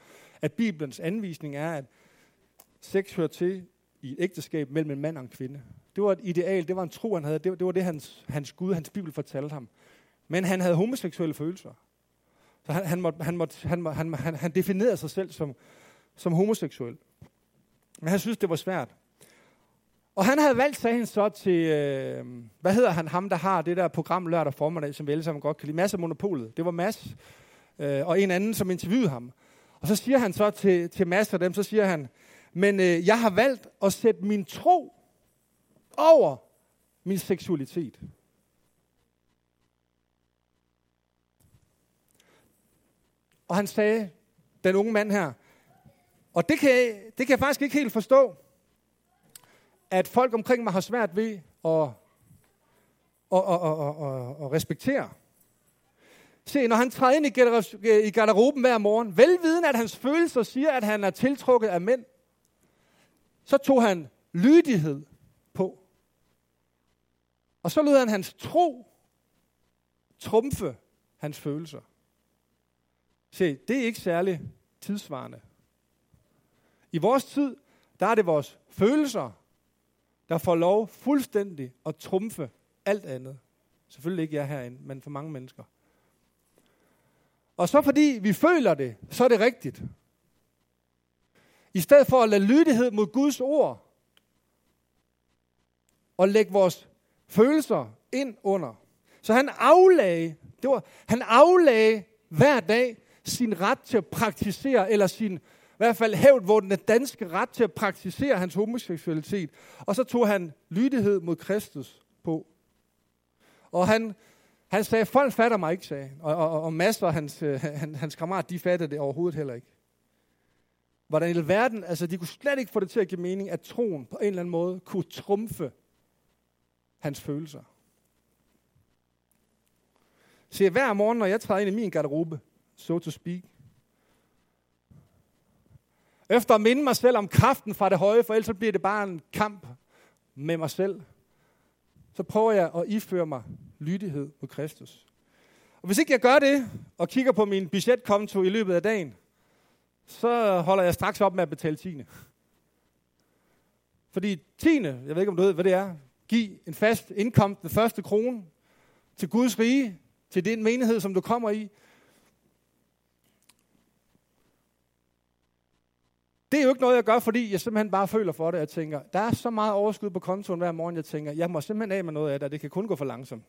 S1: at Bibelens anvisning er, at sex hører til i et ægteskab mellem en mand og en kvinde. Det var et ideal, det var en tro, han havde. Det, det var det, hans, hans Gud, hans Bibel fortalte ham. Men han havde homoseksuelle følelser. Så han, han, måtte, han, måtte, han, han, han, han definerede sig selv som, som homoseksuel. Men han synes, det var svært. Og han havde valgt, sagde han så til, øh, hvad hedder han, ham der har det der program lørdag formiddag, som vi alle sammen godt kan lide, Mads af Monopolet. Det var Mads øh, og en anden, som interviewede ham. Og så siger han så til, til Mads og dem, så siger han, men øh, jeg har valgt at sætte min tro over min seksualitet. Og han sagde, den unge mand her, og det kan, det kan jeg faktisk ikke helt forstå, at folk omkring mig har svært ved at, at, at, at, at, at respektere. Se, når han træder ind i garderoben hver morgen, velviden at hans følelser siger, at han er tiltrukket af mænd, så tog han lydighed på. Og så lod han hans tro trumfe hans følelser. Se, det er ikke særlig tidsvarende. I vores tid, der er det vores følelser, der får lov fuldstændig at trumfe alt andet. Selvfølgelig ikke jeg herinde, men for mange mennesker. Og så fordi vi føler det, så er det rigtigt. I stedet for at lade lydighed mod Guds ord, og lægge vores følelser ind under. Så han aflagde, det var, han aflagde hver dag sin ret til at praktisere, eller sin i hvert fald hævd, hvor den danske ret til at praktisere hans homoseksualitet. Og så tog han lydighed mod Kristus på. Og han, han sagde, folk fatter mig ikke, sagde Og, og, og masser hans, øh, hans, hans kammerat, de fattede det overhovedet heller ikke. Hvordan i verden, altså de kunne slet ikke få det til at give mening, at troen på en eller anden måde kunne trumfe hans følelser. Se, hver morgen, når jeg træder ind i min garderobe, so to speak, efter at minde mig selv om kraften fra det høje, for ellers bliver det bare en kamp med mig selv, så prøver jeg at iføre mig lydighed mod Kristus. Og hvis ikke jeg gør det, og kigger på min budgetkonto i løbet af dagen, så holder jeg straks op med at betale tiende. Fordi tiende, jeg ved ikke om du ved, hvad det er, giv en fast indkomst, den første krone, til Guds rige, til den menighed, som du kommer i. Det er jo ikke noget, jeg gør, fordi jeg simpelthen bare føler for det. Jeg tænker, der er så meget overskud på kontoen hver morgen, jeg tænker, jeg må simpelthen af med noget af det, det kan kun gå for langsomt.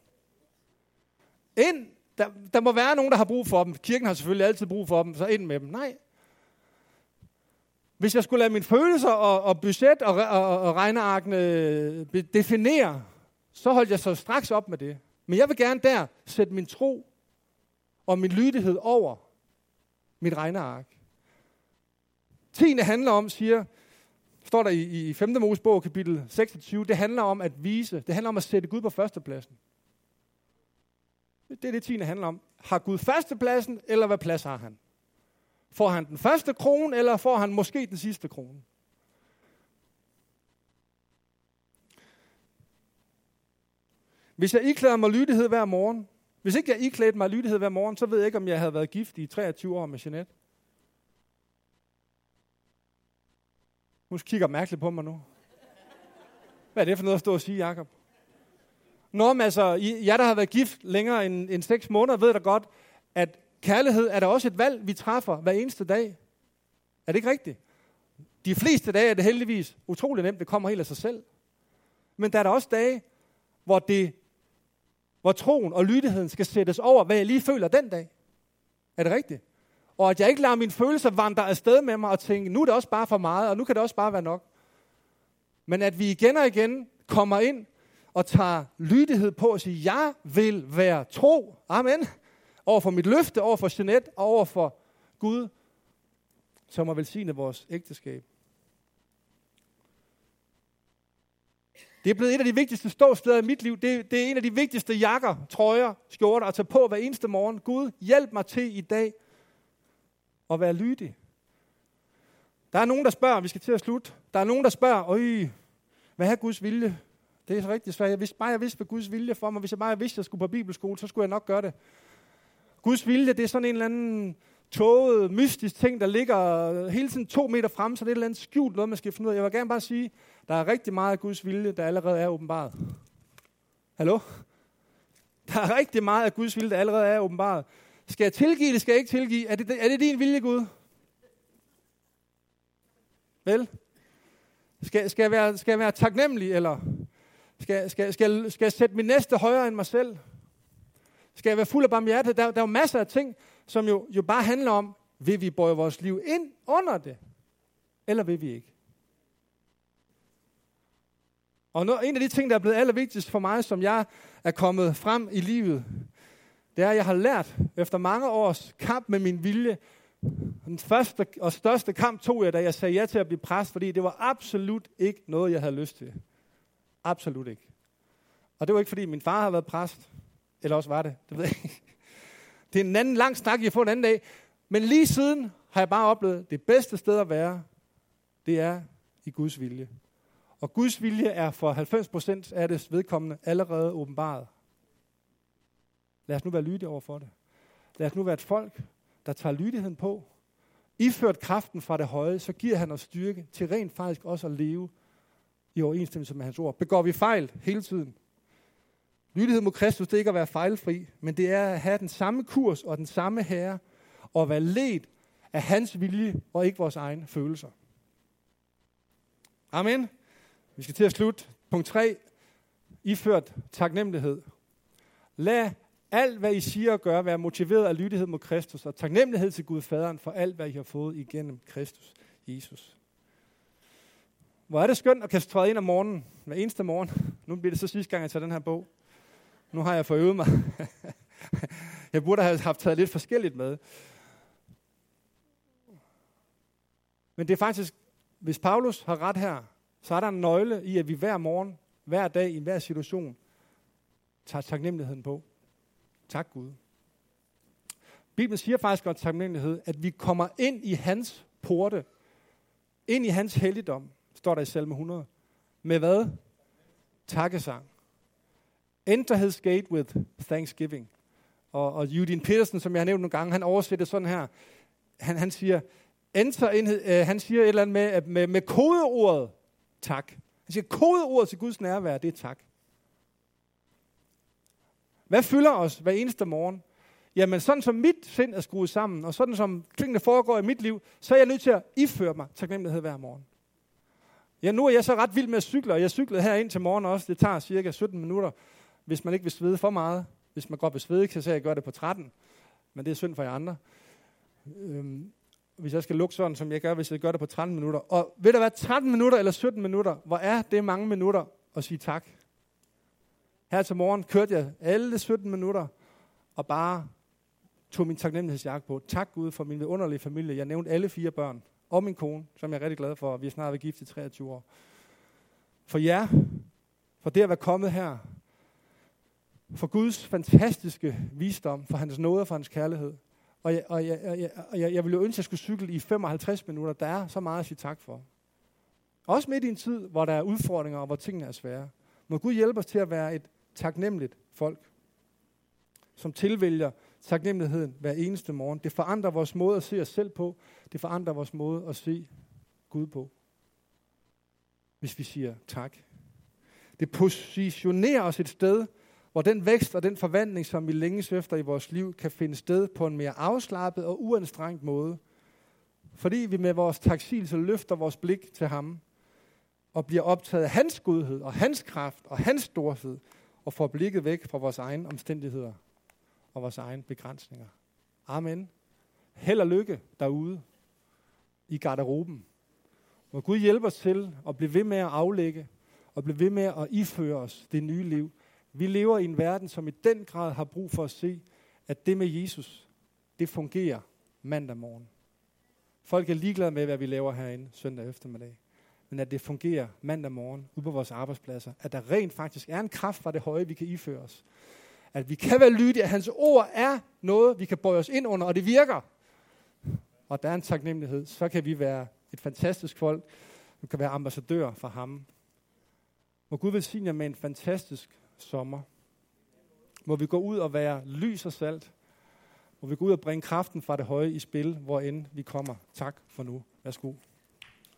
S1: Ind, der, der må være nogen, der har brug for dem. Kirken har selvfølgelig altid brug for dem, så ind med dem. Nej. Hvis jeg skulle lade mine følelser og, og budget og, og, og regnearkene definere, så holdt jeg så straks op med det. Men jeg vil gerne der sætte min tro og min lydighed over mit regneark. Tiende handler om, siger, står der i, i 5. Mosebog, kapitel 26, det handler om at vise, det handler om at sætte Gud på førstepladsen. Det er det, tiende handler om. Har Gud førstepladsen, eller hvad plads har han? Får han den første krone, eller får han måske den sidste krone? Hvis jeg iklæder mig lydighed hver morgen, hvis ikke jeg iklædte mig lydighed hver morgen, så ved jeg ikke, om jeg havde været gift i 23 år med Jeanette. Hun kigger mærkeligt på mig nu. Hvad er det for noget at stå og sige, Jacob? Nå, men altså, jeg der har været gift længere end, end seks måneder, ved da godt, at kærlighed er der også et valg, vi træffer hver eneste dag. Er det ikke rigtigt? De fleste dage er det heldigvis utrolig nemt, det kommer helt af sig selv. Men der er der også dage, hvor, det, hvor troen og lydigheden skal sættes over, hvad jeg lige føler den dag. Er det rigtigt? Og at jeg ikke lader mine følelser vandre afsted med mig og tænke, nu er det også bare for meget, og nu kan det også bare være nok. Men at vi igen og igen kommer ind og tager lydighed på og siger, jeg vil være tro. Amen. Over for mit løfte, over for Jeanette, og over for Gud, som har velsignet vores ægteskab. Det er blevet et af de vigtigste ståsteder i mit liv. Det, det er en af de vigtigste jakker, trøjer, skjorter at tage på hver eneste morgen. Gud, hjælp mig til i dag at være lydig. Der er nogen, der spørger, vi skal til at slutte. Der er nogen, der spørger, Øj, hvad er Guds vilje? Det er så rigtig svært. Hvis bare jeg vidste, hvad Guds vilje for mig, hvis jeg bare vidste, at jeg skulle på bibelskole, så skulle jeg nok gøre det. Guds vilje, det er sådan en eller anden tåget, mystisk ting, der ligger hele tiden to meter frem, så det er et eller andet skjult noget, man skal finde ud af. Jeg vil gerne bare sige, der er rigtig meget af Guds vilje, der allerede er åbenbaret. Hallo? Der er rigtig meget af Guds vilje, der allerede er åbenbaret. Skal jeg tilgive det? Skal jeg ikke tilgive? Er det, er det din vilje, Gud? Vel? Skal, skal, jeg, være, skal jeg være taknemmelig, eller skal, skal, skal, skal jeg sætte min næste højere end mig selv? Skal jeg være fuld af barmhjertighed? Der, der er jo masser af ting, som jo, jo bare handler om, vil vi bøje vores liv ind under det, eller vil vi ikke? Og noget, en af de ting, der er blevet allervigtigst for mig, som jeg er kommet frem i livet, det er, at jeg har lært efter mange års kamp med min vilje, den første og største kamp tog jeg, da jeg sagde ja til at blive præst, fordi det var absolut ikke noget, jeg havde lyst til. Absolut ikke. Og det var ikke, fordi min far har været præst. Eller også var det. Det ved jeg ikke. Det er en anden lang snak, jeg får en anden dag. Men lige siden har jeg bare oplevet, det bedste sted at være, det er i Guds vilje. Og Guds vilje er for 90% af det vedkommende allerede åbenbaret. Lad os nu være lydige over for det. Lad os nu være et folk, der tager lydigheden på. Iført kraften fra det høje, så giver han os styrke til rent faktisk også at leve i overensstemmelse med hans ord. Begår vi fejl hele tiden? Lydighed mod Kristus, det er ikke at være fejlfri, men det er at have den samme kurs og den samme herre, og at være ledt af hans vilje og ikke vores egne følelser. Amen. Vi skal til at slutte. Punkt 3. Iført taknemmelighed. Lad alt, hvad I siger og gør, være motiveret af lydighed mod Kristus og taknemmelighed til Gud Faderen for alt, hvad I har fået igennem Kristus Jesus. Hvor er det skønt at kan træde ind om morgenen, hver eneste morgen. Nu bliver det så sidste gang, jeg tager den her bog. Nu har jeg forøvet mig. jeg burde have haft taget lidt forskelligt med. Men det er faktisk, hvis Paulus har ret her, så er der en nøgle i, at vi hver morgen, hver dag, i hver situation, tager taknemmeligheden på. Tak Gud. Bibelen siger faktisk om taknemmelighed, at vi kommer ind i hans porte, ind i hans helligdom, står der i salme 100. Med hvad? Takkesang. Enter his gate with thanksgiving. Og, og Eugene Peterson, som jeg har nævnt nogle gange, han oversætter sådan her. Han, han siger, enter ind, øh, han siger et eller andet med, med, med kodeordet tak. Han siger, kodeordet til Guds nærvær, det er tak. Hvad fylder os hver eneste morgen? Jamen sådan som mit sind er skruet sammen, og sådan som tingene foregår i mit liv, så er jeg nødt til at iføre mig taknemmelighed hver morgen. Ja, nu er jeg så ret vild med at cykle, og jeg cyklede her ind til morgen også. Det tager cirka 17 minutter, hvis man ikke vil svede for meget. Hvis man godt vil svede, så jeg gør det på 13. Men det er synd for jer andre. Øhm, hvis jeg skal lukke sådan, som jeg gør, hvis jeg gør det på 13 minutter. Og ved der være 13 minutter eller 17 minutter, hvor er det mange minutter at sige tak? Her til morgen kørte jeg alle 17 minutter og bare tog min taknemmelighedsjagt på. Tak Gud for min underlige familie. Jeg nævnte alle fire børn og min kone, som jeg er rigtig glad for. Vi er snart ved gift i 23 år. For jer, for det at være kommet her, for Guds fantastiske visdom, for hans nåde og for hans kærlighed. Og jeg, og jeg, jeg, og jeg, jeg ville jo ønske, at jeg skulle cykle i 55 minutter. Der er så meget at sige tak for. Også midt i en tid, hvor der er udfordringer og hvor tingene er svære. Må Gud hjælpe os til at være et taknemmeligt folk, som tilvælger taknemmeligheden hver eneste morgen. Det forandrer vores måde at se os selv på. Det forandrer vores måde at se Gud på. Hvis vi siger tak. Det positionerer os et sted, hvor den vækst og den forvandling, som vi længes efter i vores liv, kan finde sted på en mere afslappet og uanstrengt måde. Fordi vi med vores taksigelse løfter vores blik til ham, og bliver optaget af hans godhed og hans kraft og hans storhed, og får blikket væk fra vores egne omstændigheder og vores egne begrænsninger. Amen. Held og lykke derude i garderoben. Må Gud hjælpe os til at blive ved med at aflægge og blive ved med at iføre os det nye liv. Vi lever i en verden, som i den grad har brug for at se, at det med Jesus, det fungerer mandag morgen. Folk er ligeglade med, hvad vi laver herinde søndag eftermiddag. men at det fungerer mandag morgen ude på vores arbejdspladser. At der rent faktisk er en kraft fra det høje, vi kan iføre os. At vi kan være lydige, at hans ord er noget, vi kan bøje os ind under, og det virker. Og der er en taknemmelighed. Så kan vi være et fantastisk folk. Vi kan være ambassadør for ham. Må Gud velsigne jer med en fantastisk sommer. Må vi gå ud og være lys og salt. Må vi gå ud og bringe kraften fra det høje i spil, hvor end vi kommer. Tak for nu. Værsgo.